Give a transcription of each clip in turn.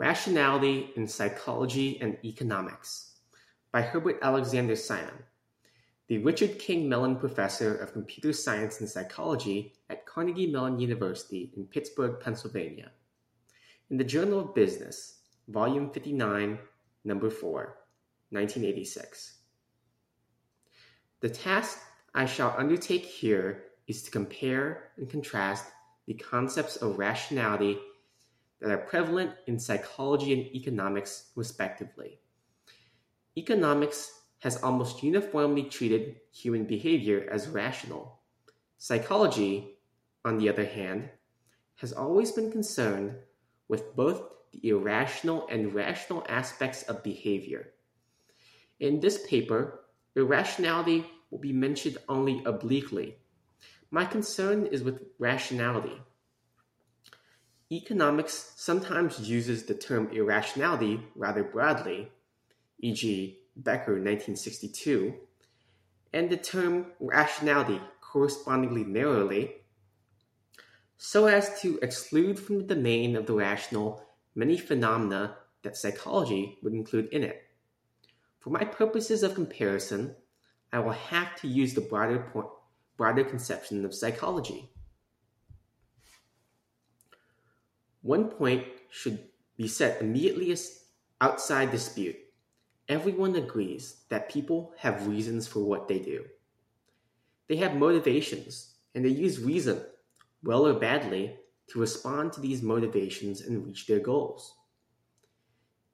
Rationality in Psychology and Economics by Herbert Alexander Simon, the Richard King Mellon Professor of Computer Science and Psychology at Carnegie Mellon University in Pittsburgh, Pennsylvania. In the Journal of Business, Volume 59, Number 4, 1986. The task I shall undertake here is to compare and contrast the concepts of rationality that are prevalent in psychology and economics, respectively. Economics has almost uniformly treated human behavior as rational. Psychology, on the other hand, has always been concerned with both the irrational and rational aspects of behavior. In this paper, irrationality will be mentioned only obliquely. My concern is with rationality. Economics sometimes uses the term irrationality rather broadly, e.g., Becker 1962, and the term rationality correspondingly narrowly, so as to exclude from the domain of the rational many phenomena that psychology would include in it. For my purposes of comparison, I will have to use the broader, point, broader conception of psychology. One point should be set immediately outside dispute. Everyone agrees that people have reasons for what they do. They have motivations, and they use reason, well or badly, to respond to these motivations and reach their goals.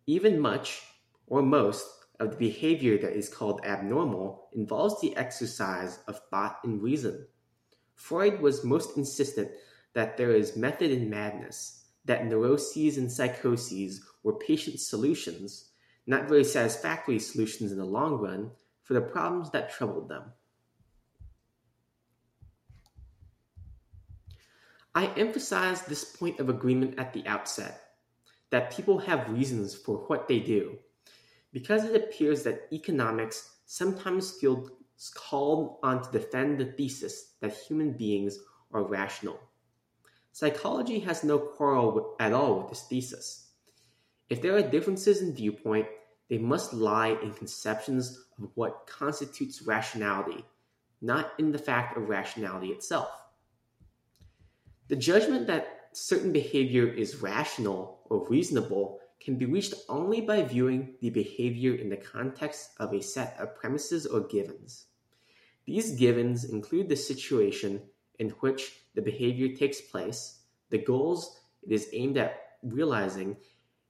Even much, or most, of the behavior that is called abnormal involves the exercise of thought and reason. Freud was most insistent that there is method in madness, that neuroses and psychoses were patient solutions, not very satisfactory solutions in the long run, for the problems that troubled them. I emphasize this point of agreement at the outset that people have reasons for what they do, because it appears that economics sometimes feels called on to defend the thesis that human beings are rational. Psychology has no quarrel with, at all with this thesis. If there are differences in viewpoint, they must lie in conceptions of what constitutes rationality, not in the fact of rationality itself. The judgment that certain behavior is rational or reasonable can be reached only by viewing the behavior in the context of a set of premises or givens. These givens include the situation in which the behavior takes place, the goals it is aimed at realizing,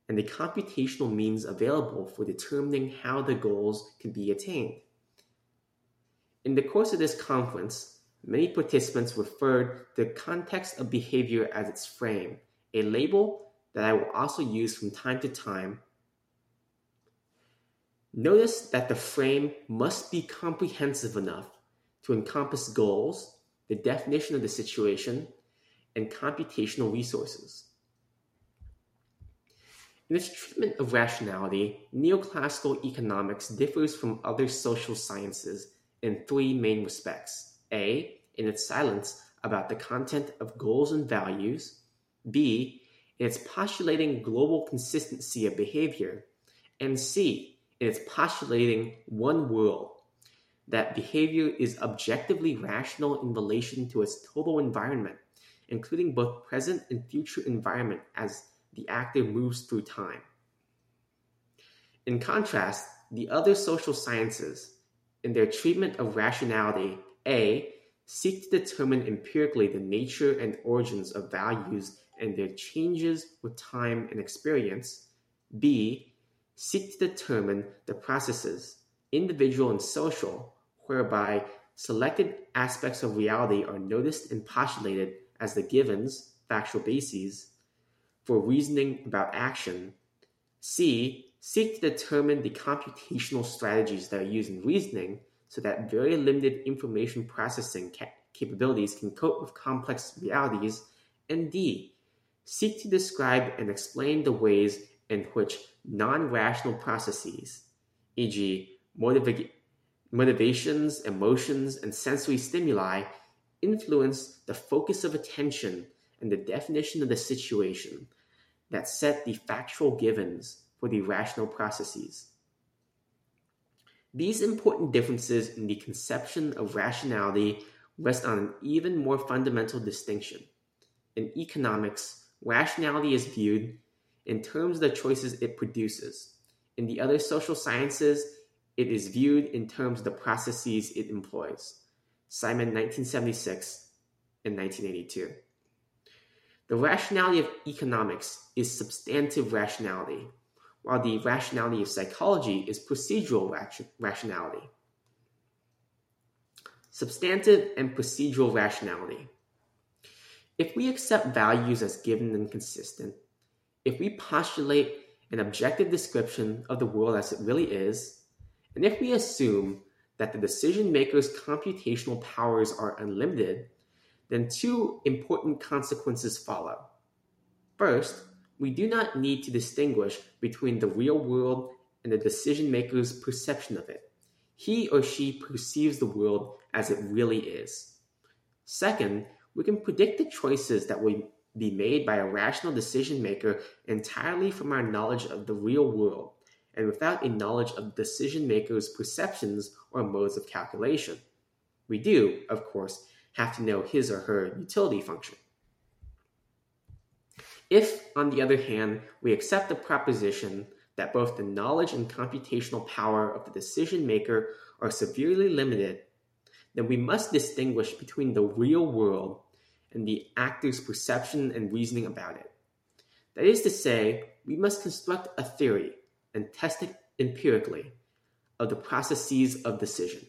and the computational means available for determining how the goals can be attained. In the course of this conference, many participants referred to the context of behavior as its frame, a label that I will also use from time to time. Notice that the frame must be comprehensive enough to encompass goals, the definition of the situation, and computational resources. In its treatment of rationality, neoclassical economics differs from other social sciences in three main respects. A, in its silence about the content of goals and values. B, in its postulating global consistency of behavior. And C, in its postulating one world that behavior is objectively rational in relation to its total environment, including both present and future environment as the actor moves through time. In contrast, the other social sciences, in their treatment of rationality, A, seek to determine empirically the nature and origins of values and their changes with time and experience. B, seek to determine the processes, individual and social, whereby selected aspects of reality are noticed and postulated as the givens, factual bases, for reasoning about action. C. Seek to determine the computational strategies that are used in reasoning so that very limited information processing ca- capabilities can cope with complex realities. And D. Seek to describe and explain the ways in which non rational processes, e.g., motiva- motivations, emotions, and sensory stimuli, influence the focus of attention and the definition of the situation, that set the factual givens for the rational processes. These important differences in the conception of rationality rest on an even more fundamental distinction. In economics, rationality is viewed in terms of the choices it produces. In the other social sciences, it is viewed in terms of the processes it employs. Simon, 1976 and 1982. The rationality of economics is substantive rationality, while the rationality of psychology is procedural rationality. Substantive and procedural rationality. If we accept values as given and consistent, if we postulate an objective description of the world as it really is, and if we assume that the decision maker's computational powers are unlimited, then two important consequences follow. First, we do not need to distinguish between the real world and the decision maker's perception of it. He or she perceives the world as it really is. Second, we can predict the choices that will be made by a rational decision maker entirely from our knowledge of the real world and without a knowledge of the decision maker's perceptions or modes of calculation. We do, of course, have to know his or her utility function. If, on the other hand, we accept the proposition that both the knowledge and computational power of the decision maker are severely limited, then we must distinguish between the real world and the actor's perception and reasoning about it. That is to say, we must construct a theory and test it empirically of the processes of decision.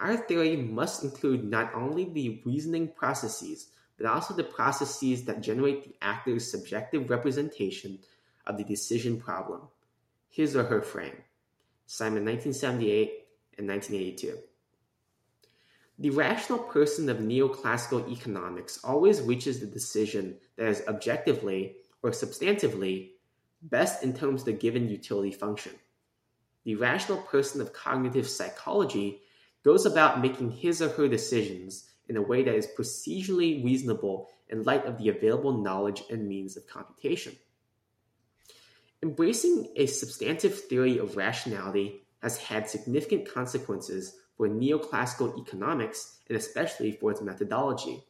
Our theory must include not only the reasoning processes, but also the processes that generate the actor's subjective representation of the decision problem, his or her frame. Simon 1978 and 1982. The rational person of neoclassical economics always reaches the decision that is objectively or substantively best in terms of the given utility function. The rational person of cognitive psychology goes about making his or her decisions in a way that is procedurally reasonable in light of the available knowledge and means of computation. Embracing a substantive theory of rationality has had significant consequences for neoclassical economics and especially for its methodology.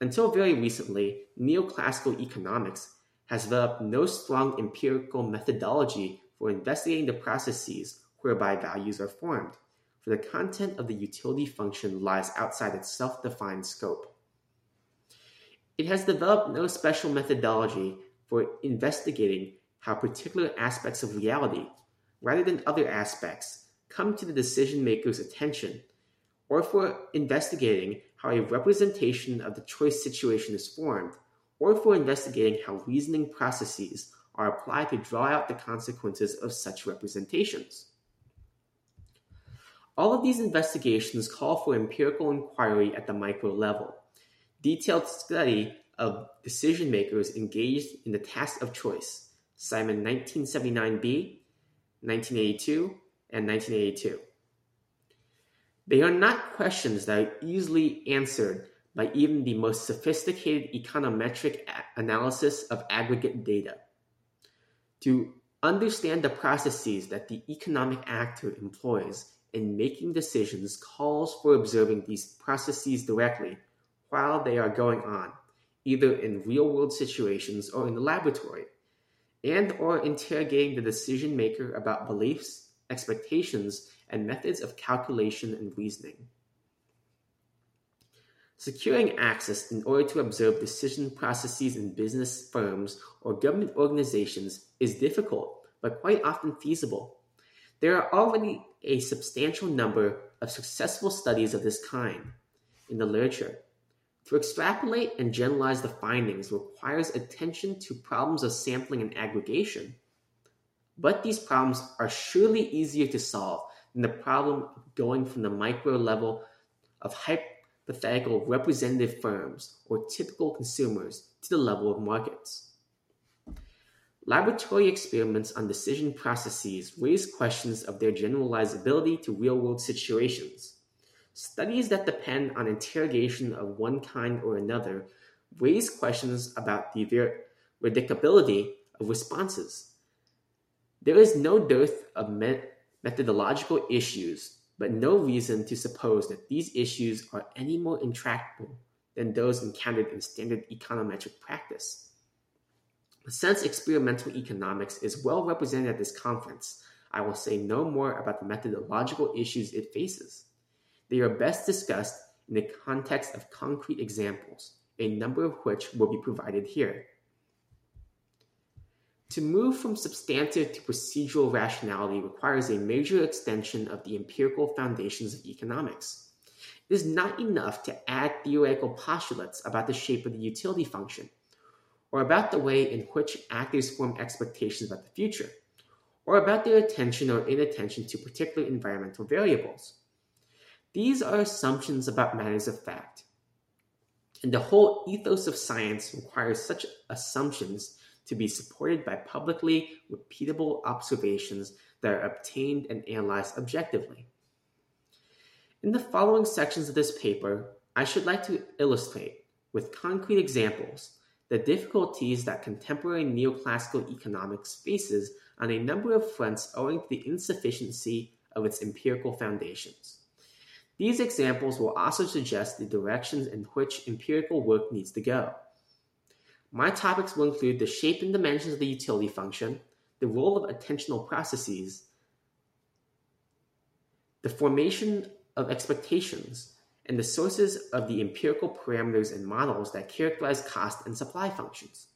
Until very recently, neoclassical economics has developed no strong empirical methodology for investigating the processes whereby values are formed for the content of the utility function lies outside its self defined scope. It has developed no special methodology for investigating how particular aspects of reality, rather than other aspects, come to the decision maker's attention, or for investigating how a representation of the choice situation is formed, or for investigating how reasoning processes are applied to draw out the consequences of such representations. All of these investigations call for empirical inquiry at the micro level, detailed study of decision makers engaged in the task of choice, Simon 1979b, 1982, and 1982. They are not questions that are easily answered by even the most sophisticated econometric analysis of aggregate data. To understand the processes that the economic actor employs in making decisions calls for observing these processes directly while they are going on, either in real-world situations or in the laboratory, and or interrogating the decision maker about beliefs, expectations, and methods of calculation and reasoning. Securing access in order to observe decision processes in business firms or government organizations is difficult, but quite often feasible. There are already a substantial number of successful studies of this kind in the literature. To extrapolate and generalize the findings requires attention to problems of sampling and aggregation. But these problems are surely easier to solve than the problem of going from the micro level of hypothetical representative firms or typical consumers to the level of markets. Laboratory experiments on decision processes raise questions of their generalizability to real-world situations. Studies that depend on interrogation of one kind or another raise questions about the ver- of responses. There is no dearth of me- methodological issues, but no reason to suppose that these issues are any more intractable than those encountered in standard econometric practice. Since experimental economics is well represented at this conference, I will say no more about the methodological issues it faces. They are best discussed in the context of concrete examples, a number of which will be provided here. To move from substantive to procedural rationality requires a major extension of the empirical foundations of economics. It is not enough to add theoretical postulates about the shape of the utility function, or about the way in which actors form expectations about the future, or about their attention or inattention to particular environmental variables. These are assumptions about matters of fact. And the whole ethos of science requires such assumptions to be supported by publicly repeatable observations that are obtained and analyzed objectively. In the following sections of this paper, I should like to illustrate, with concrete examples, the difficulties that contemporary neoclassical economics faces on a number of fronts owing to the insufficiency of its empirical foundations. These examples will also suggest the directions in which empirical work needs to go. My topics will include the shape and dimensions of the utility function, the role of attentional processes, the formation of expectations, and the sources of the empirical parameters and models that characterize cost and supply functions.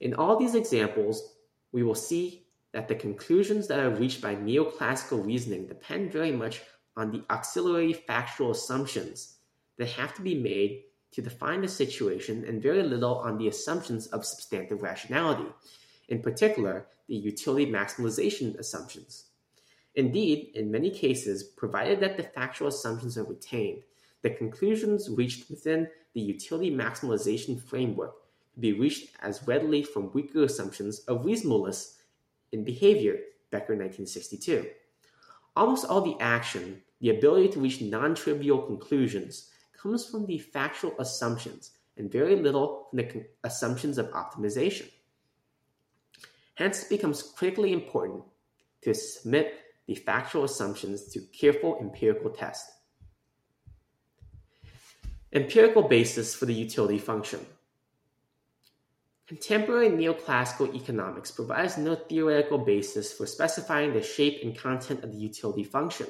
In all these examples, we will see that the conclusions that are reached by neoclassical reasoning depend very much on the auxiliary factual assumptions that have to be made to define the situation and very little on the assumptions of substantive rationality, in particular, the utility maximalization assumptions. Indeed, in many cases, provided that the factual assumptions are retained, the conclusions reached within the utility maximalization framework can be reached as readily from weaker assumptions of reasonableness in behavior, Becker 1962. Almost all the action, the ability to reach non trivial conclusions, comes from the factual assumptions and very little from the assumptions of optimization. Hence, it becomes critically important to submit the factual assumptions to careful empirical test. Empirical basis for the utility function. Contemporary neoclassical economics provides no theoretical basis for specifying the shape and content of the utility function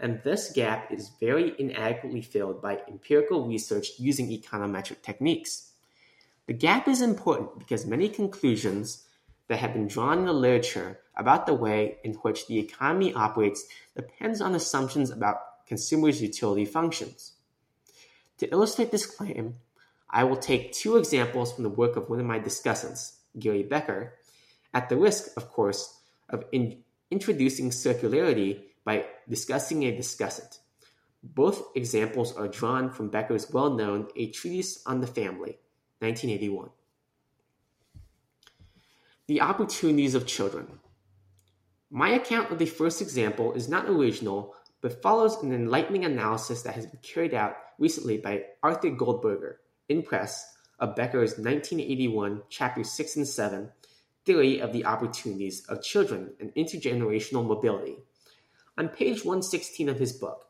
and this gap is very inadequately filled by empirical research using econometric techniques. The gap is important because many conclusions that have been drawn in the literature about the way in which the economy operates depends on assumptions about consumers' utility functions. To illustrate this claim, I will take two examples from the work of one of my discussants, Gary Becker, at the risk, of course, of in- introducing circularity by discussing a discussant. Both examples are drawn from Becker's well known A Treatise on the Family, 1981. The Opportunities of Children. My account of the first example is not original, but follows an enlightening analysis that has been carried out recently by Arthur Goldberger in press of Becker's 1981 chapters 6 and 7 Theory of the Opportunities of Children and Intergenerational Mobility on page 116 of his book,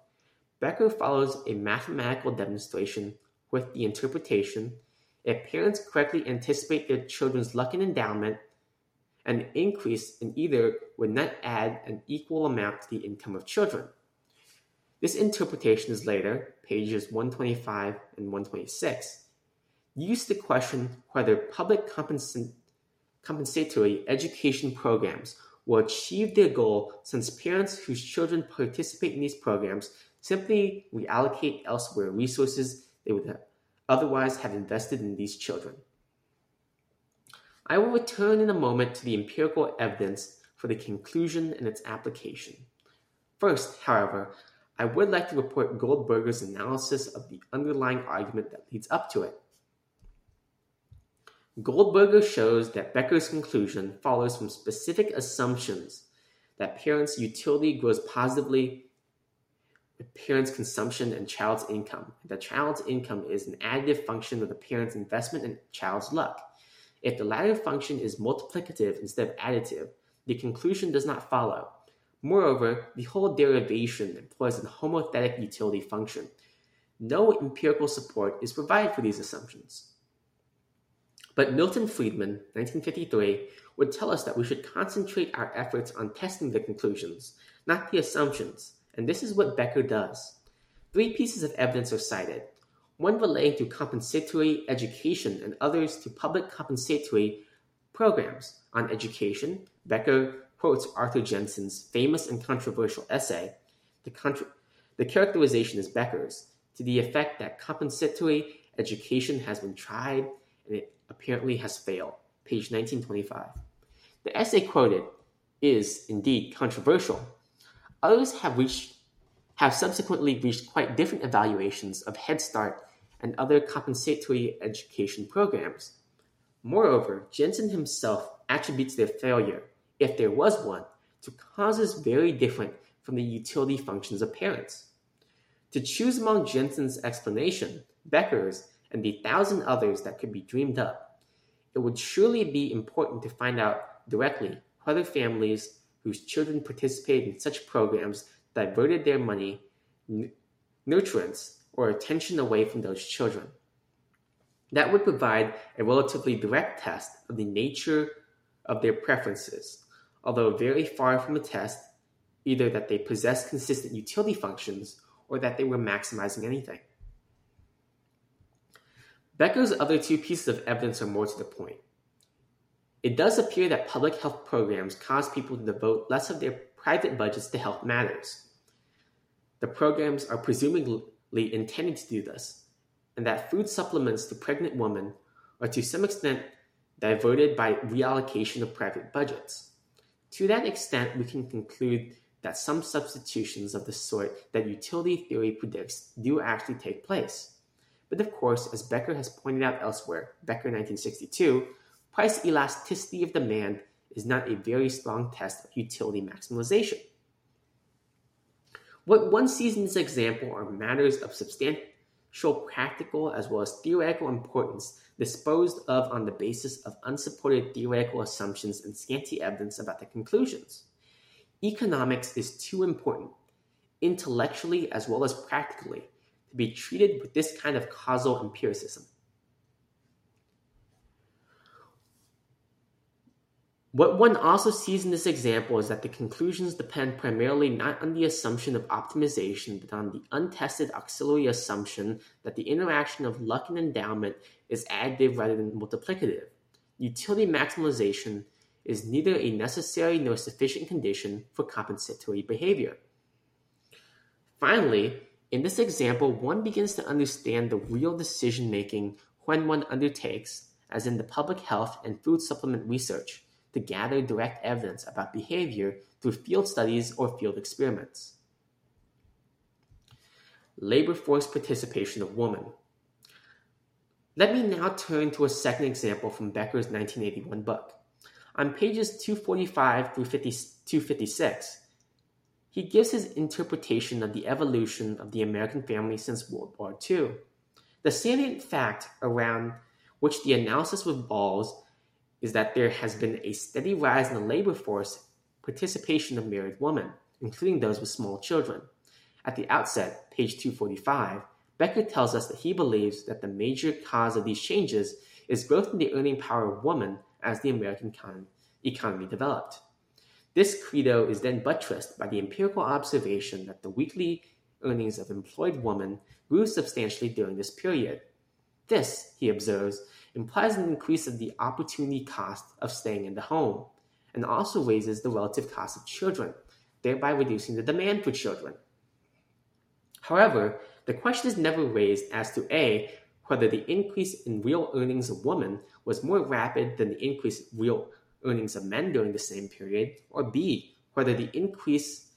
Becker follows a mathematical demonstration with the interpretation if parents correctly anticipate their children's luck and endowment, an increase in either would not add an equal amount to the income of children. This interpretation is later, pages 125 and 126, used to question whether public compensatory education programs will achieve their goal since parents whose children participate in these programs simply reallocate elsewhere resources they would have otherwise have invested in these children. I will return in a moment to the empirical evidence for the conclusion and its application. First, however, I would like to report Goldberger's analysis of the underlying argument that leads up to it. Goldberger shows that Becker's conclusion follows from specific assumptions that parents' utility grows positively with parents' consumption and child's income. The child's income is an additive function of the parent's investment and child's luck. If the latter function is multiplicative instead of additive, the conclusion does not follow. Moreover, the whole derivation employs a homothetic utility function. No empirical support is provided for these assumptions. But Milton Friedman, 1953, would tell us that we should concentrate our efforts on testing the conclusions, not the assumptions, and this is what Becker does. Three pieces of evidence are cited one relating to compensatory education and others to public compensatory programs on education. Becker quotes Arthur Jensen's famous and controversial essay. The, contra- the characterization is Becker's, to the effect that compensatory education has been tried and it apparently has failed. Page 1925. The essay quoted is indeed controversial. Others have reached have subsequently reached quite different evaluations of Head Start and other compensatory education programs. Moreover, Jensen himself attributes their failure, if there was one, to causes very different from the utility functions of parents. To choose among Jensen's explanation, Becker's, and the thousand others that could be dreamed up, it would surely be important to find out directly whether families whose children participated in such programs diverted their money, n- nutrients, or attention away from those children. That would provide a relatively direct test of the nature of their preferences, although very far from a test either that they possess consistent utility functions or that they were maximizing anything. Becker's other two pieces of evidence are more to the point. It does appear that public health programs cause people to devote less of their private budgets to health matters. The programs are presumably intended to do this, and that food supplements to pregnant women are to some extent diverted by reallocation of private budgets. To that extent, we can conclude that some substitutions of the sort that utility theory predicts do actually take place. But of course, as Becker has pointed out elsewhere, Becker 1962, price elasticity of demand is not a very strong test of utility maximization. What one sees in this example are matters of substantial practical as well as theoretical importance disposed of on the basis of unsupported theoretical assumptions and scanty evidence about the conclusions. Economics is too important, intellectually as well as practically, to be treated with this kind of causal empiricism. What one also sees in this example is that the conclusions depend primarily not on the assumption of optimization, but on the untested auxiliary assumption that the interaction of luck and endowment is additive rather than multiplicative. Utility maximization is neither a necessary nor sufficient condition for compensatory behavior. Finally, in this example, one begins to understand the real decision making when one undertakes, as in the public health and food supplement research, to gather direct evidence about behavior through field studies or field experiments. Labor force participation of women. Let me now turn to a second example from Becker's 1981 book. On pages 245 through 50, 256, he gives his interpretation of the evolution of the American family since World War II. The salient fact around which the analysis revolves is that there has been a steady rise in the labor force participation of married women, including those with small children. At the outset, page 245, Becker tells us that he believes that the major cause of these changes is growth in the earning power of women as the American economy developed. This credo is then buttressed by the empirical observation that the weekly earnings of employed women grew substantially during this period. This, he observes, implies an increase of the opportunity cost of staying in the home and also raises the relative cost of children, thereby reducing the demand for children. However, the question is never raised as to A, whether the increase in real earnings of women was more rapid than the increase in real earnings of men during the same period, or B, whether the increase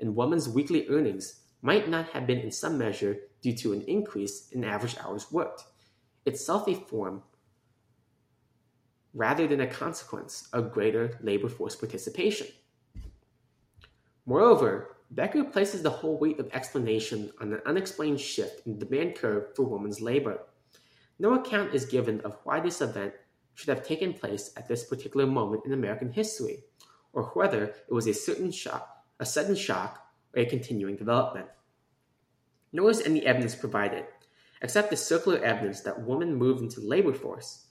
in women's weekly earnings might not have been in some measure due to an increase in average hours worked, itself a form rather than a consequence of greater labor force participation. Moreover, Becker places the whole weight of explanation on an unexplained shift in the demand curve for women's labor. No account is given of why this event should have taken place at this particular moment in American history, or whether it was a certain shock, a sudden shock, or a continuing development. Nor is any evidence provided, except the circular evidence that women moved into the labor force,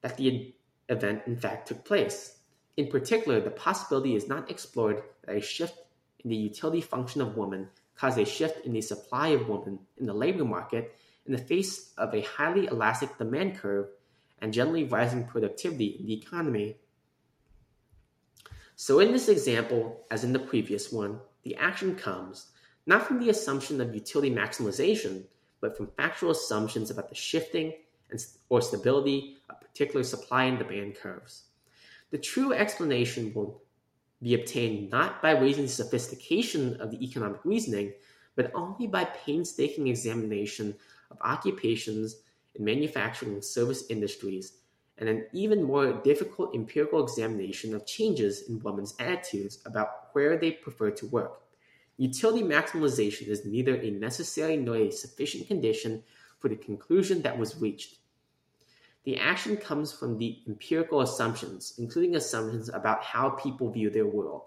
that the event in fact took place. In particular, the possibility is not explored that a shift in the utility function of woman caused a shift in the supply of women in the labor market in the face of a highly elastic demand curve and generally rising productivity in the economy. So, in this example, as in the previous one, the action comes not from the assumption of utility maximization, but from factual assumptions about the shifting and, or stability of particular supply and demand curves. The true explanation will be obtained not by raising the sophistication of the economic reasoning, but only by painstaking examination of occupations manufacturing and service industries, and an even more difficult empirical examination of changes in women's attitudes about where they prefer to work. Utility maximization is neither a necessary nor a sufficient condition for the conclusion that was reached. The action comes from the empirical assumptions, including assumptions about how people view their world.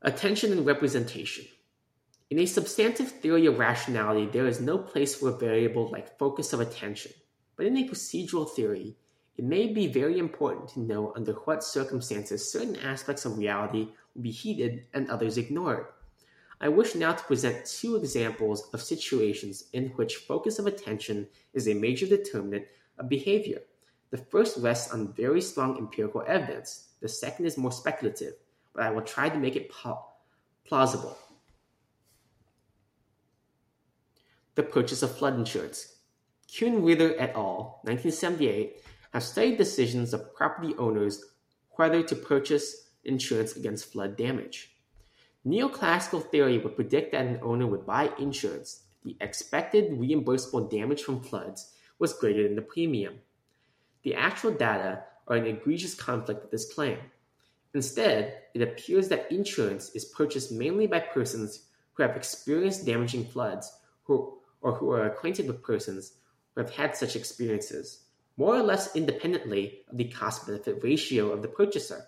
Attention and representation. In a substantive theory of rationality, there is no place for a variable like focus of attention. But in a procedural theory, it may be very important to know under what circumstances certain aspects of reality will be heeded and others ignored. I wish now to present two examples of situations in which focus of attention is a major determinant of behavior. The first rests on very strong empirical evidence, the second is more speculative, but I will try to make it plausible. The purchase of flood insurance. Kunreuther et al., 1978, have studied decisions of property owners whether to purchase insurance against flood damage. Neoclassical theory would predict that an owner would buy insurance if the expected reimbursable damage from floods was greater than the premium. The actual data are in egregious conflict with this claim. Instead, it appears that insurance is purchased mainly by persons who have experienced damaging floods who or who are acquainted with persons who have had such experiences, more or less independently of the cost benefit ratio of the purchaser.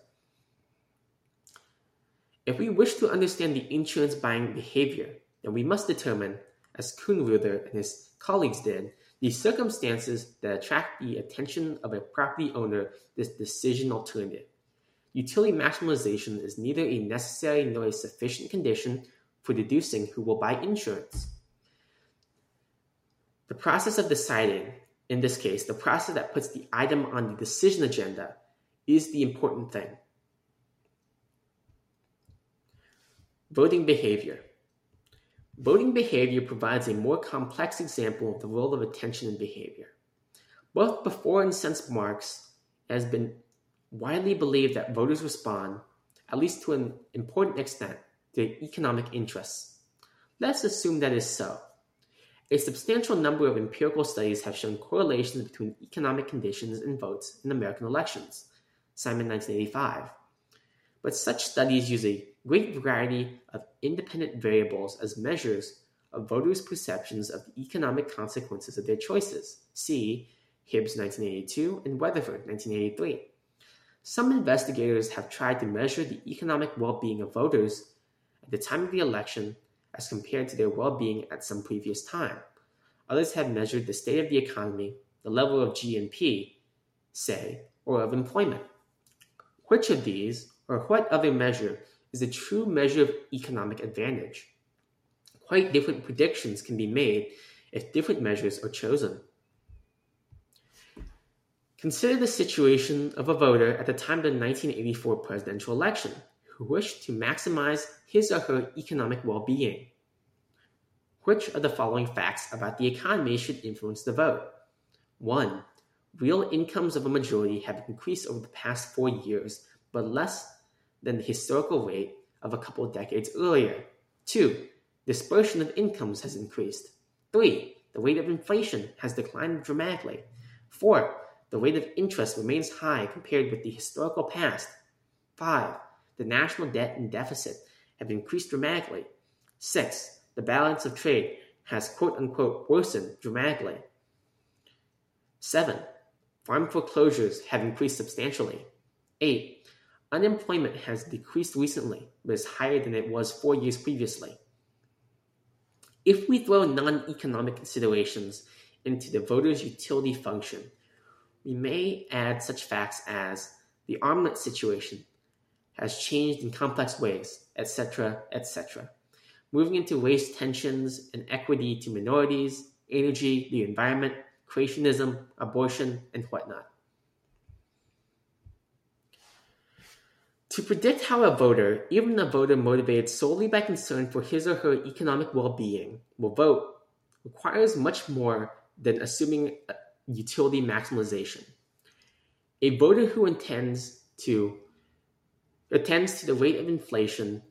If we wish to understand the insurance buying behavior, then we must determine, as Kunreuther and his colleagues did, the circumstances that attract the attention of a property owner to this decision alternative. Utility maximization is neither a necessary nor a sufficient condition for deducing who will buy insurance. The process of deciding, in this case, the process that puts the item on the decision agenda, is the important thing. Voting behavior. Voting behavior provides a more complex example of the role of attention and behavior. Both before and since Marx, it has been widely believed that voters respond, at least to an important extent, to economic interests. Let's assume that is so. A substantial number of empirical studies have shown correlations between economic conditions and votes in American elections. Simon 1985. But such studies use a great variety of independent variables as measures of voters' perceptions of the economic consequences of their choices. See Hibbs 1982 and Weatherford 1983. Some investigators have tried to measure the economic well being of voters at the time of the election as compared to their well being at some previous time. Others have measured the state of the economy, the level of GNP, say, or of employment. Which of these, or what other measure, is a true measure of economic advantage? Quite different predictions can be made if different measures are chosen. Consider the situation of a voter at the time of the 1984 presidential election who wished to maximize his or her economic well being. Which of the following facts about the economy should influence the vote? 1. Real incomes of a majority have increased over the past four years, but less than the historical rate of a couple of decades earlier. 2. Dispersion of incomes has increased. 3. The rate of inflation has declined dramatically. 4. The rate of interest remains high compared with the historical past. 5 the national debt and deficit have increased dramatically. Six, the balance of trade has quote unquote worsened dramatically. 7. Farm foreclosures have increased substantially. 8. Unemployment has decreased recently, but is higher than it was four years previously. If we throw non economic considerations into the voter's utility function, we may add such facts as the armament situation has changed in complex ways, etc., etc., moving into race tensions and equity to minorities, energy, the environment, creationism, abortion, and whatnot. To predict how a voter, even a voter motivated solely by concern for his or her economic well being, will vote requires much more than assuming utility maximization. A voter who intends to attends to the rate of inflation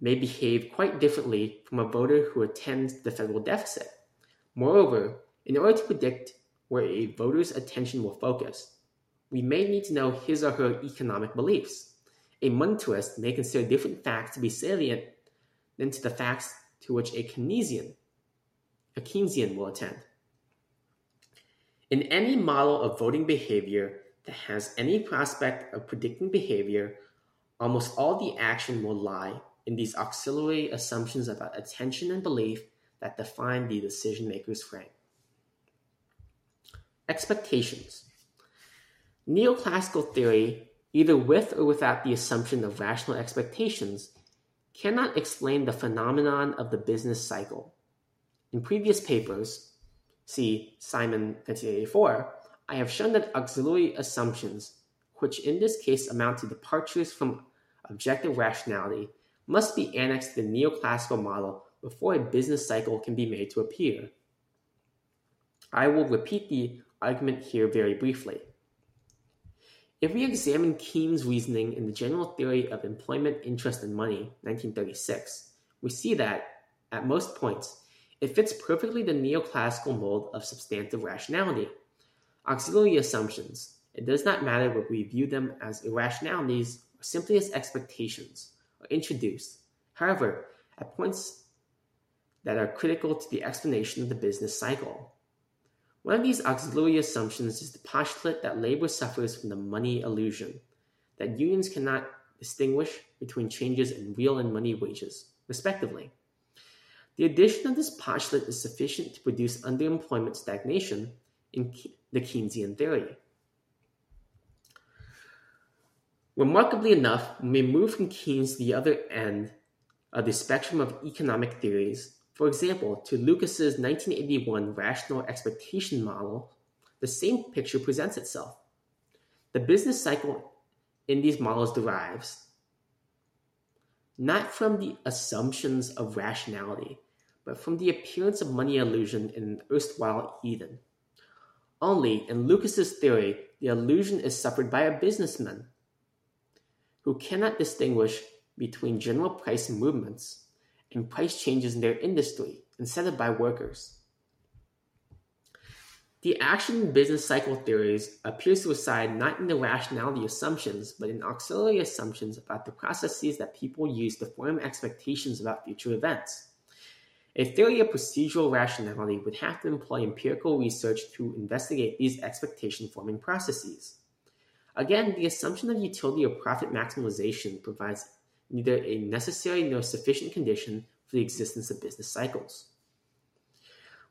may behave quite differently from a voter who attends the federal deficit. Moreover, in order to predict where a voter's attention will focus, we may need to know his or her economic beliefs. A monetarist may consider different facts to be salient than to the facts to which a Keynesian, a Keynesian will attend. In any model of voting behavior that has any prospect of predicting behavior, almost all the action will lie in these auxiliary assumptions about attention and belief that define the decision maker's frame. Expectations. Neoclassical theory either with or without the assumption of rational expectations, cannot explain the phenomenon of the business cycle. In previous papers, see Simon 1984, I have shown that auxiliary assumptions, which in this case amount to departures from objective rationality, must be annexed to the neoclassical model before a business cycle can be made to appear. I will repeat the argument here very briefly. If we examine Keynes' reasoning in the General Theory of Employment, Interest, and Money, 1936, we see that, at most points, it fits perfectly the neoclassical mold of substantive rationality. Auxiliary assumptions, it does not matter whether we view them as irrationalities simply as expectations, are introduced, however, at points that are critical to the explanation of the business cycle. One of these auxiliary assumptions is the postulate that labor suffers from the money illusion, that unions cannot distinguish between changes in real and money wages, respectively. The addition of this postulate is sufficient to produce underemployment stagnation in the Keynesian theory. Remarkably enough, when we move from Keynes to the other end of the spectrum of economic theories, for example, to Lucas's 1981 rational expectation model, the same picture presents itself. The business cycle in these models derives not from the assumptions of rationality, but from the appearance of money illusion in an erstwhile Eden. Only in Lucas's theory, the illusion is suffered by a businessman who cannot distinguish between general price movements and price changes in their industry instead of by workers. The action in business cycle theories appears to reside not in the rationality assumptions, but in auxiliary assumptions about the processes that people use to form expectations about future events. A theory of procedural rationality would have to employ empirical research to investigate these expectation forming processes. Again, the assumption of utility or profit maximization provides neither a necessary nor sufficient condition for the existence of business cycles.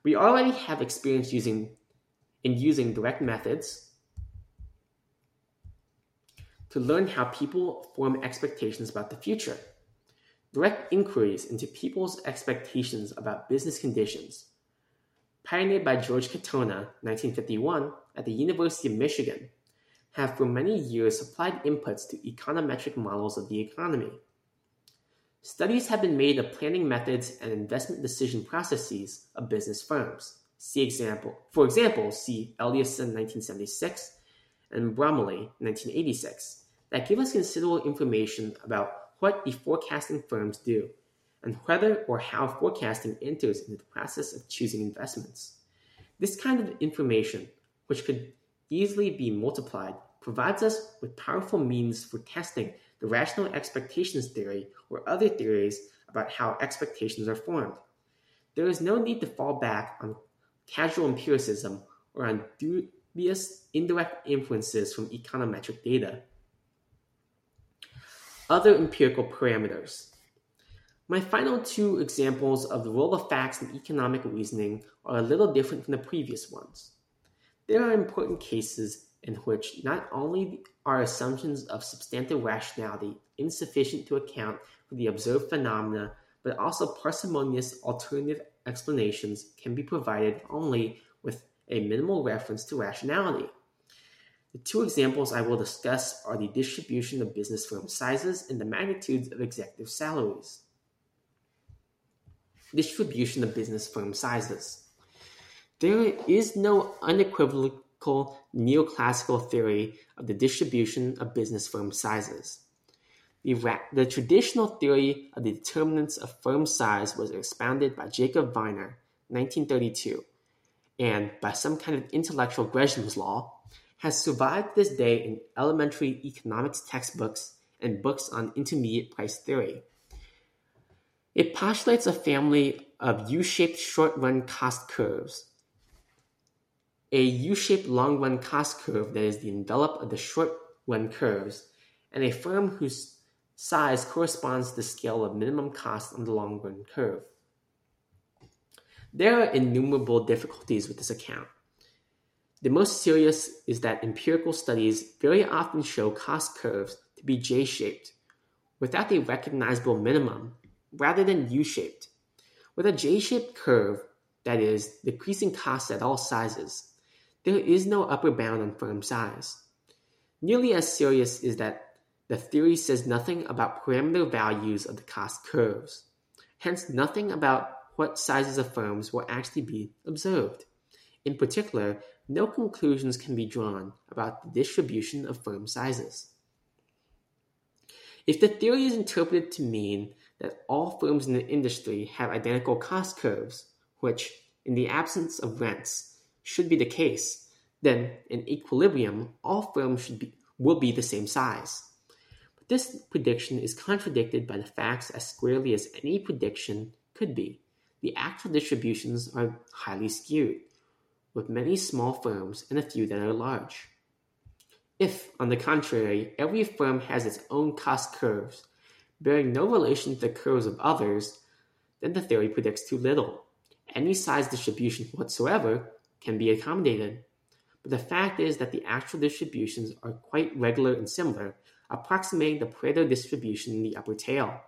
We already have experience using in using direct methods to learn how people form expectations about the future. Direct inquiries into people's expectations about business conditions, pioneered by George Katona, 1951, at the University of Michigan, have for many years supplied inputs to econometric models of the economy. Studies have been made of planning methods and investment decision processes of business firms. See example, for example, see Eliasson 1976 and Bromley 1986 that give us considerable information about what the forecasting firms do and whether or how forecasting enters into the process of choosing investments. This kind of information, which could easily be multiplied, provides us with powerful means for testing the rational expectations theory, or other theories about how expectations are formed. There is no need to fall back on casual empiricism or on dubious indirect influences from econometric data. Other empirical parameters. My final two examples of the role of facts in economic reasoning are a little different from the previous ones. There are important cases in which not only are assumptions of substantive rationality insufficient to account for the observed phenomena, but also parsimonious alternative explanations can be provided only with a minimal reference to rationality. The two examples I will discuss are the distribution of business firm sizes and the magnitudes of executive salaries. Distribution of business firm sizes. There is no unequivocal neoclassical theory of the distribution of business firm sizes. The, the, traditional theory of the determinants of firm size was expounded by Jacob Viner, 1932, and by some kind of intellectual Gresham's law, has survived this day in elementary economics textbooks and books on intermediate price theory. It postulates a family of U-shaped short-run cost curves. A U-shaped long-run cost curve that is the envelope of the short-run curves, and a firm whose size corresponds to the scale of minimum cost on the long-run curve. There are innumerable difficulties with this account. The most serious is that empirical studies very often show cost curves to be J shaped, without a recognizable minimum, rather than U shaped. With a J shaped curve, that is, decreasing costs at all sizes, there is no upper bound on firm size. Nearly as serious is that the theory says nothing about parameter values of the cost curves, hence, nothing about what sizes of firms will actually be observed. In particular, no conclusions can be drawn about the distribution of firm sizes. If the theory is interpreted to mean that all firms in the industry have identical cost curves, which, in the absence of rents, should be the case, then in equilibrium, all firms should be, will be the same size. But this prediction is contradicted by the facts as squarely as any prediction could be. The actual distributions are highly skewed with many small firms and a few that are large. If, on the contrary, every firm has its own cost curves, bearing no relation to the curves of others, then the theory predicts too little. Any size distribution whatsoever can be accommodated. But the fact is that the actual distributions are quite regular and similar, approximating the Pareto distribution in the upper tail.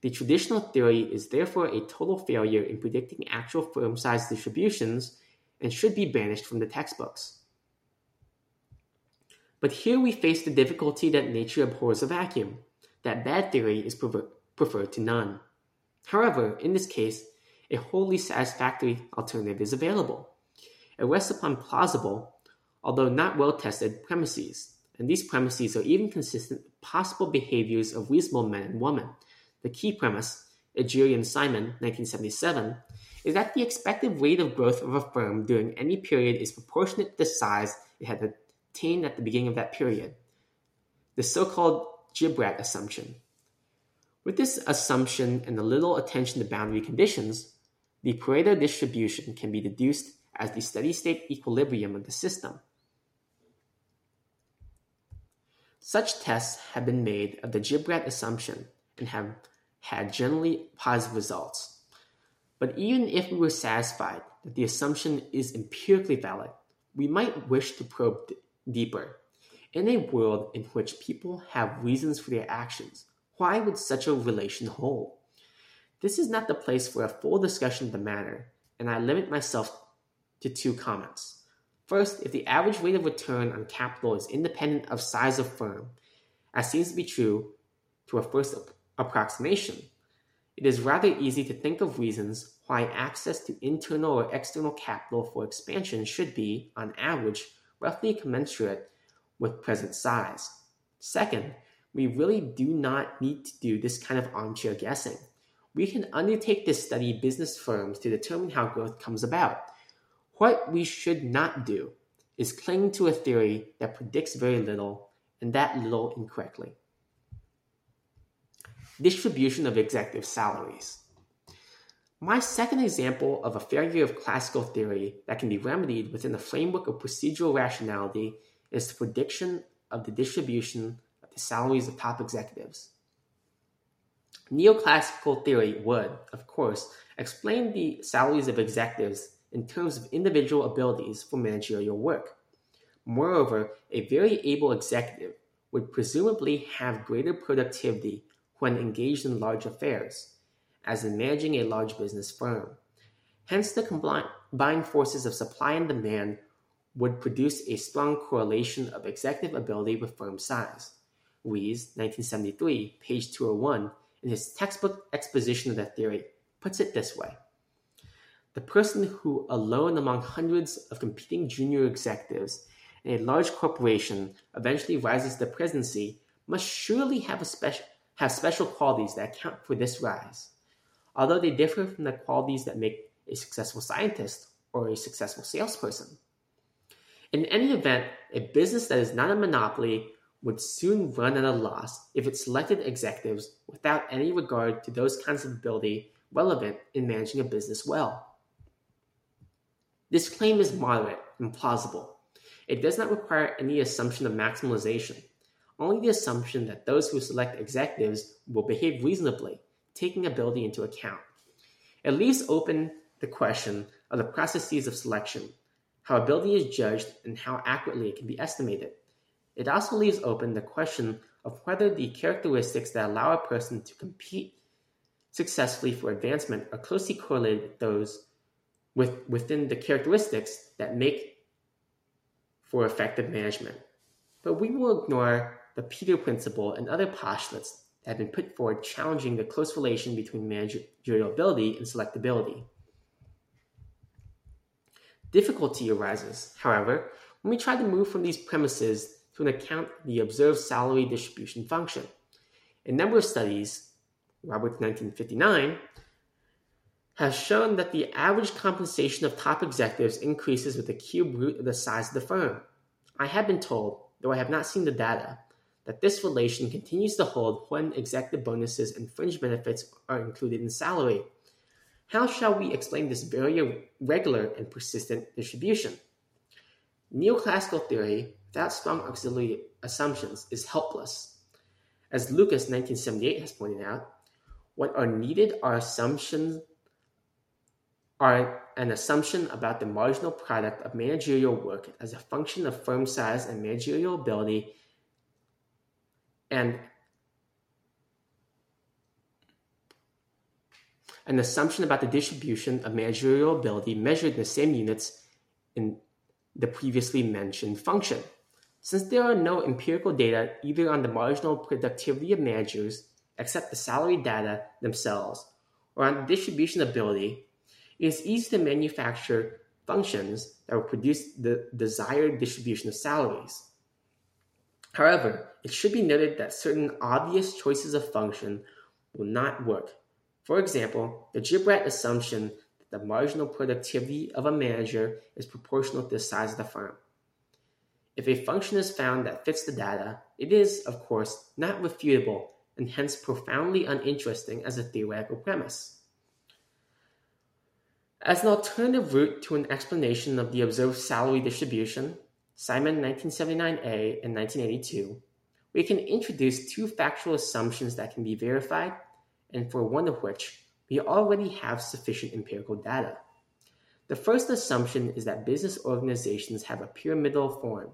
The traditional theory is therefore a total failure in predicting actual firm size distributions and should be banished from the textbooks. But here we face the difficulty that nature abhors a vacuum, that bad theory is prefer- preferred to none. However, in this case, a wholly satisfactory alternative is available. It rests upon plausible, although not well tested, premises, and these premises are even consistent with possible behaviors of reasonable men and women. The key premise, Ijiri and Simon, 1977, is that the expected rate of growth of a firm during any period is proportionate to the size it had attained at the beginning of that period. The so called Gibrat assumption. With this assumption and a little attention to boundary conditions, the Pareto distribution can be deduced as the steady state equilibrium of the system. Such tests have been made of the Gibrat assumption and have had generally positive results. But even if we were satisfied that the assumption is empirically valid, we might wish to probe d- deeper. In a world in which people have reasons for their actions, why would such a relation hold? This is not the place for a full discussion of the matter, and I limit myself to two comments. First, if the average rate of return on capital is independent of size of firm, as seems to be true to a first approximation, it is rather easy to think of reasons why access to internal or external capital for expansion should be, on average, roughly commensurate with present size. Second, we really do not need to do this kind of armchair guessing. We can undertake to study business firms to determine how growth comes about. What we should not do is cling to a theory that predicts very little and that little incorrectly. Distribution of executive salaries. My second example of a failure of classical theory that can be remedied within the framework of procedural rationality is the prediction of the distribution of the salaries of top executives. Neoclassical theory would, of course, explain the salaries of executives in terms of individual abilities for managerial work. Moreover, a very able executive would presumably have greater productivity when engaged in large affairs, as in managing a large business firm. Hence, the combined forces of supply and demand would produce a strong correlation of executive ability with firm size. Rees, 1973, page 201, in his textbook exposition of that theory, puts it this way The person who, alone among hundreds of competing junior executives in a large corporation, eventually rises to presidency must surely have, a special, have special qualities that account for this rise. Although they differ from the qualities that make a successful scientist or a successful salesperson. In any event, a business that is not a monopoly would soon run at a loss if it selected executives without any regard to those kinds of ability relevant in managing a business well. This claim is moderate and plausible. It does not require any assumption of maximalization, only the assumption that those who select executives will behave reasonably, taking ability into account. It leaves open the question of the processes of selection, how ability is judged, and how accurately it can be estimated. It also leaves open the question of whether the characteristics that allow a person to compete successfully for advancement are closely correlated with those with, within the characteristics that make for effective management. But we will ignore the Peter principle and other postulates that have been put forward challenging the close relation between managerial ability and selectability. Difficulty arises, however, when we try to move from these premises to an account of the observed salary distribution function. A number of studies, Roberts 1959, has shown that the average compensation of top executives increases with the cube root of the size of the firm. I have been told, though I have not seen the data, that this relation continues to hold when executive bonuses and fringe benefits are included in salary. How shall we explain this very regular and persistent distribution? Neoclassical theory, without strong auxiliary assumptions, is helpless. As Lucas 1978 has pointed out, what are needed are assumptions are an assumption about the marginal product of managerial work as a function of firm size and managerial ability and an assumption about the distribution of managerial ability measured in the same units in the previously mentioned function. Since there are no empirical data either on the marginal productivity of managers, except the salary data themselves, or on the distribution ability, it is easy to manufacture functions that will produce the desired distribution of salaries. However, it should be noted that certain obvious choices of function will not work. For example, the Gibrat assumption that the marginal productivity of a manager is proportional to the size of the firm. If a function is found that fits the data, it is, of course, not refutable and hence profoundly uninteresting as a theoretical premise. As an alternative route to an explanation of the observed salary distribution, Simon 1979a and 1982, we can introduce two factual assumptions that can be verified, and for one of which we already have sufficient empirical data. The first assumption is that business organizations have a pyramidal form,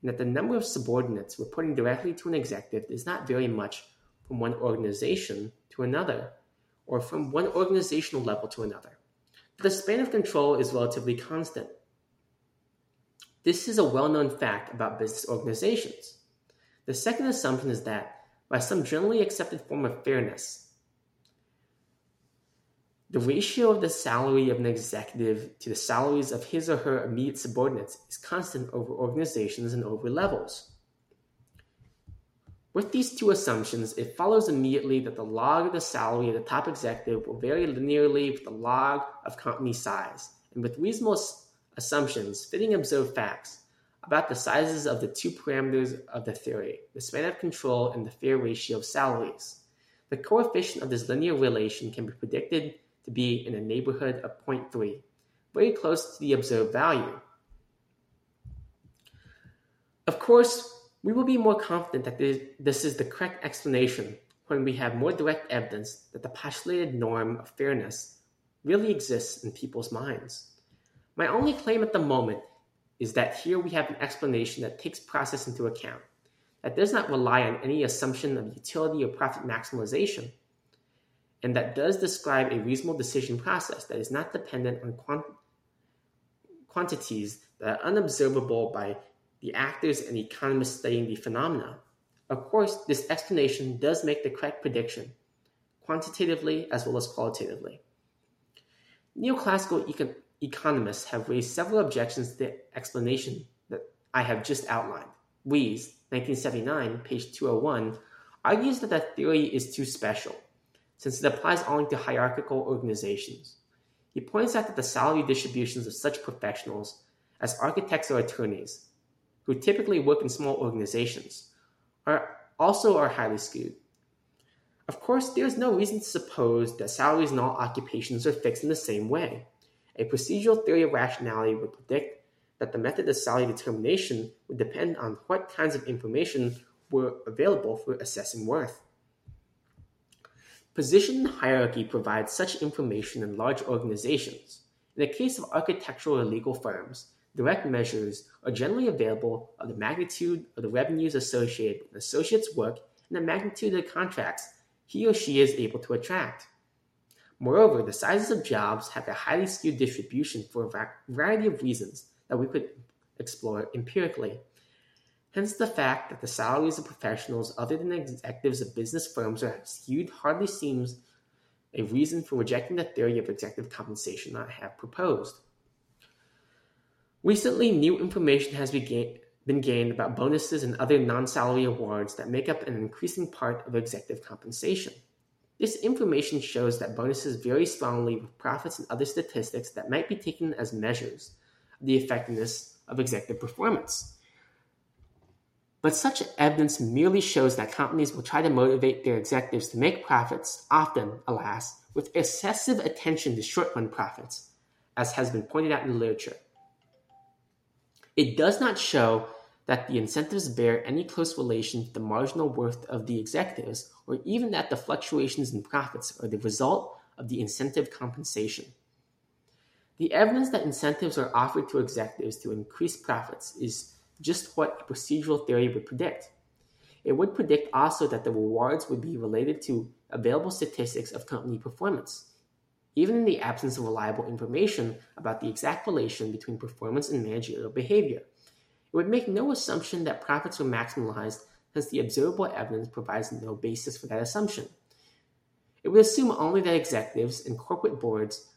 and that the number of subordinates reporting directly to an executive is not very much from one organization to another, or from one organizational level to another. The span of control is relatively constant. This is a well known fact about business organizations. The second assumption is that, by some generally accepted form of fairness, the ratio of the salary of an executive to the salaries of his or her immediate subordinates is constant over organizations and over levels. With these two assumptions, it follows immediately that the log of the salary of the top executive will vary linearly with the log of company size, and with reasonable assumptions, fitting observed facts about the sizes of the two parameters of the theory, the span of control and the fair ratio of salaries. The coefficient of this linear relation can be predicted to be in a neighborhood of 0.3, very close to the observed value. Of course, we will be more confident that this is the correct explanation when we have more direct evidence that the postulated norm of fairness really exists in people's minds. My only claim at the moment is that here we have an explanation that takes process into account, that does not rely on any assumption of utility or profit maximization, and that does describe a reasonable decision process that is not dependent on quant- quantities that are unobservable by the actors and economists studying the phenomena. Of course, this explanation does make the correct prediction, quantitatively as well as qualitatively. Neoclassical econ- economists have raised several objections to the explanation that I have just outlined. Rees, 1979, page 201, argues that the theory is too special, since it applies only to hierarchical organizations. He points out that the salary distributions of such professionals as architects or attorneys who typically work in small organizations, are also are highly skewed. Of course, there is no reason to suppose that salaries in all occupations are fixed in the same way. A procedural theory of rationality would predict that the method of salary determination would depend on what kinds of information were available for assessing worth. Position hierarchy provides such information in large organizations. In the case of architectural or legal firms, direct measures are generally available of the magnitude of the revenues associated with an associate's work and the magnitude of the contracts he or she is able to attract. Moreover, the sizes of jobs have a highly skewed distribution for a variety of reasons that we could explore empirically. Hence, the fact that the salaries of professionals other than executives of business firms are skewed hardly seems a reason for rejecting the theory of executive compensation that I have proposed. Recently, new information has been gained about bonuses and other non salary awards that make up an increasing part of executive compensation. This information shows that bonuses vary strongly with profits and other statistics that might be taken as measures of the effectiveness of executive performance. But such evidence merely shows that companies will try to motivate their executives to make profits, often, alas, with excessive attention to short run profits, as has been pointed out in the literature. It does not show that the incentives bear any close relation to the marginal worth of the executives, or even that the fluctuations in profits are the result of the incentive compensation. The evidence that incentives are offered to executives to increase profits is just what a procedural theory would predict. It would predict also that the rewards would be related to available statistics of company performance even in the absence of reliable information about the exact relation between performance and managerial behavior. It would make no assumption that profits were maximized since the observable evidence provides no basis for that assumption. It would assume only that executives and corporate boards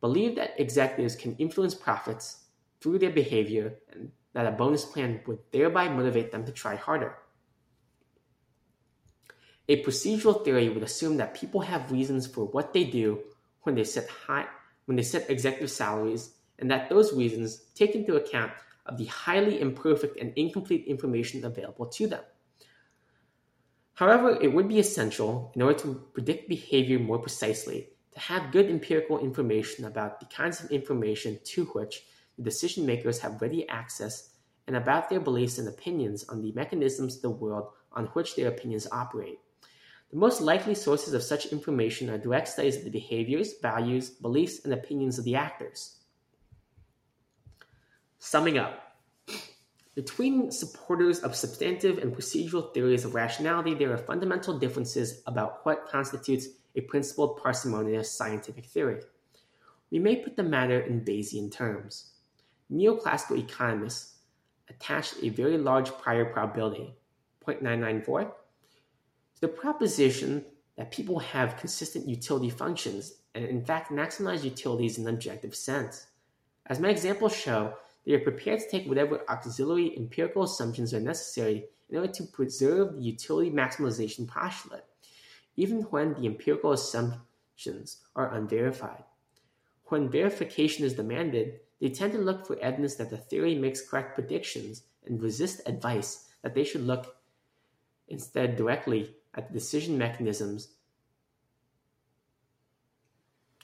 believe that executives can influence profits through their behavior and that a bonus plan would thereby motivate them to try harder. A procedural theory would assume that people have reasons for what they do when they set high when they set executive salaries, and that those reasons take into account of the highly imperfect and incomplete information available to them. However, it would be essential, in order to predict behavior more precisely, to have good empirical information about the kinds of information to which the decision makers have ready access and about their beliefs and opinions on the mechanisms of the world on which their opinions operate. The most likely sources of such information are direct studies of the behaviors, values, beliefs, and opinions of the actors. Summing up, between supporters of substantive and procedural theories of rationality, there are fundamental differences about what constitutes a principled parsimonious scientific theory. We may put the matter in Bayesian terms. Neoclassical economists attached a very large prior probability, 0.994, the proposition that people have consistent utility functions and in fact maximize utilities in an objective sense. As my examples show, they are prepared to take whatever auxiliary empirical assumptions are necessary in order to preserve the utility maximization postulate, even when the empirical assumptions are unverified. When verification is demanded, they tend to look for evidence that the theory makes correct predictions and resist advice that they should look instead directly at the decision mechanisms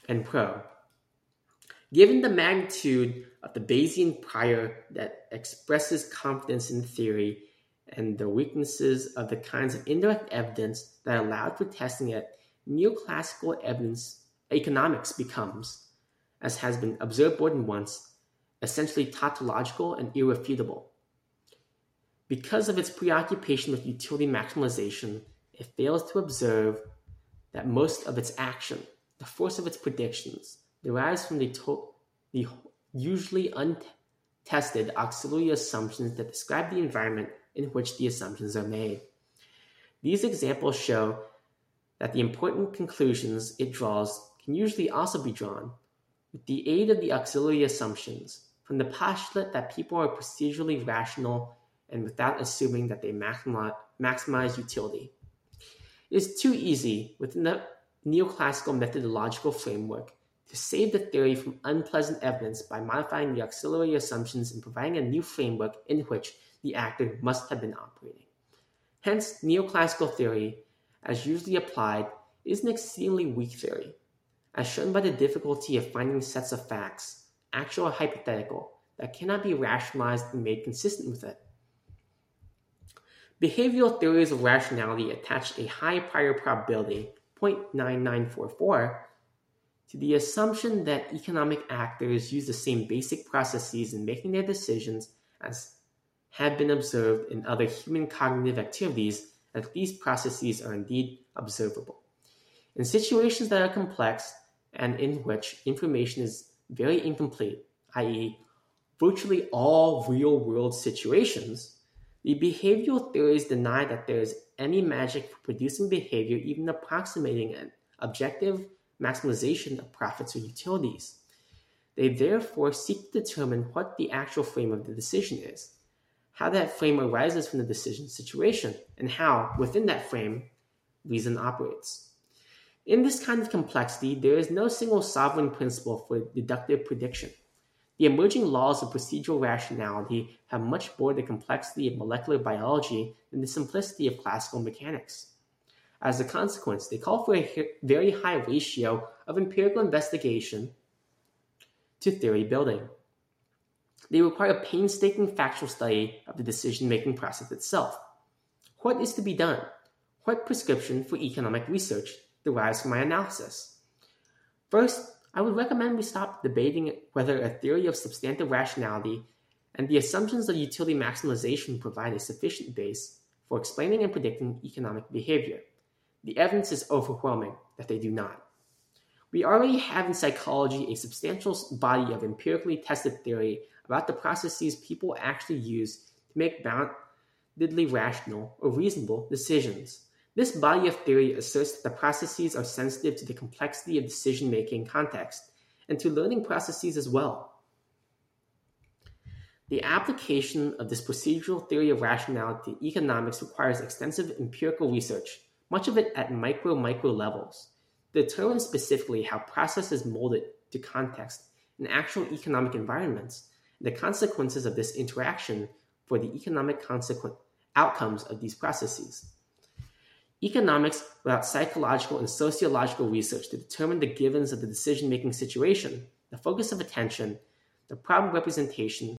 and pro. Given the magnitude of the Bayesian prior that expresses confidence in theory and the weaknesses of the kinds of indirect evidence that allowed for testing it, neoclassical evidence economics becomes, as has been observed more than once, essentially tautological and irrefutable. Because of its preoccupation with utility maximalization, it fails to observe that most of its action, the force of its predictions, derives from the, to- the usually untested auxiliary assumptions that describe the environment in which the assumptions are made. These examples show that the important conclusions it draws can usually also be drawn with the aid of the auxiliary assumptions from the postulate that people are procedurally rational and without assuming that they maximize, utility. Is too easy within the neoclassical methodological framework to save the theory from unpleasant evidence by modifying the auxiliary assumptions and providing a new framework in which the actor must have been operating. Hence, neoclassical theory, as usually applied, is an exceedingly weak theory, as shown by the difficulty of finding sets of facts, actual or hypothetical, that cannot be rationalized and made consistent with it. Behavioral theories of rationality attach a high prior probability, 0.9944, to the assumption that economic actors use the same basic processes in making their decisions as have been observed in other human cognitive activities, that these processes are indeed observable. In situations that are complex and in which information is very incomplete, i.e., virtually all real world situations, the behavioral theories deny that there is any magic for producing behavior even approximating an objective maximization of profits or utilities. They therefore seek to determine what the actual frame of the decision is, how that frame arises from the decision situation, and how, within that frame, reason operates. In this kind of complexity, there is no single sovereign principle for deductive prediction. The emerging laws of procedural rationality have much more the complexity of molecular biology than the simplicity of classical mechanics. As a consequence, they call for a very high ratio of empirical investigation to theory building. They require a painstaking factual study of the decision making process itself. What is to be done? What prescription for economic research derives from my analysis? First, I would recommend we stop debating whether a theory of substantive rationality and the assumptions of utility maximization provide a sufficient base for explaining and predicting economic behavior. The evidence is overwhelming that they do not. We already have in psychology a substantial body of empirically tested theory about the processes people actually use to make boundedly rational or reasonable decisions. This body of theory asserts that the processes are sensitive to the complexity of decision making context and to learning processes as well. The application of this procedural theory of rationality to economics requires extensive empirical research, much of it at micro micro levels, to determine specifically how process is molded to context in actual economic environments and the consequences of this interaction for the economic consequent outcomes of these processes. Economics without psychological and sociological research to determine the givens of the decision making situation, the focus of attention, the problem representation,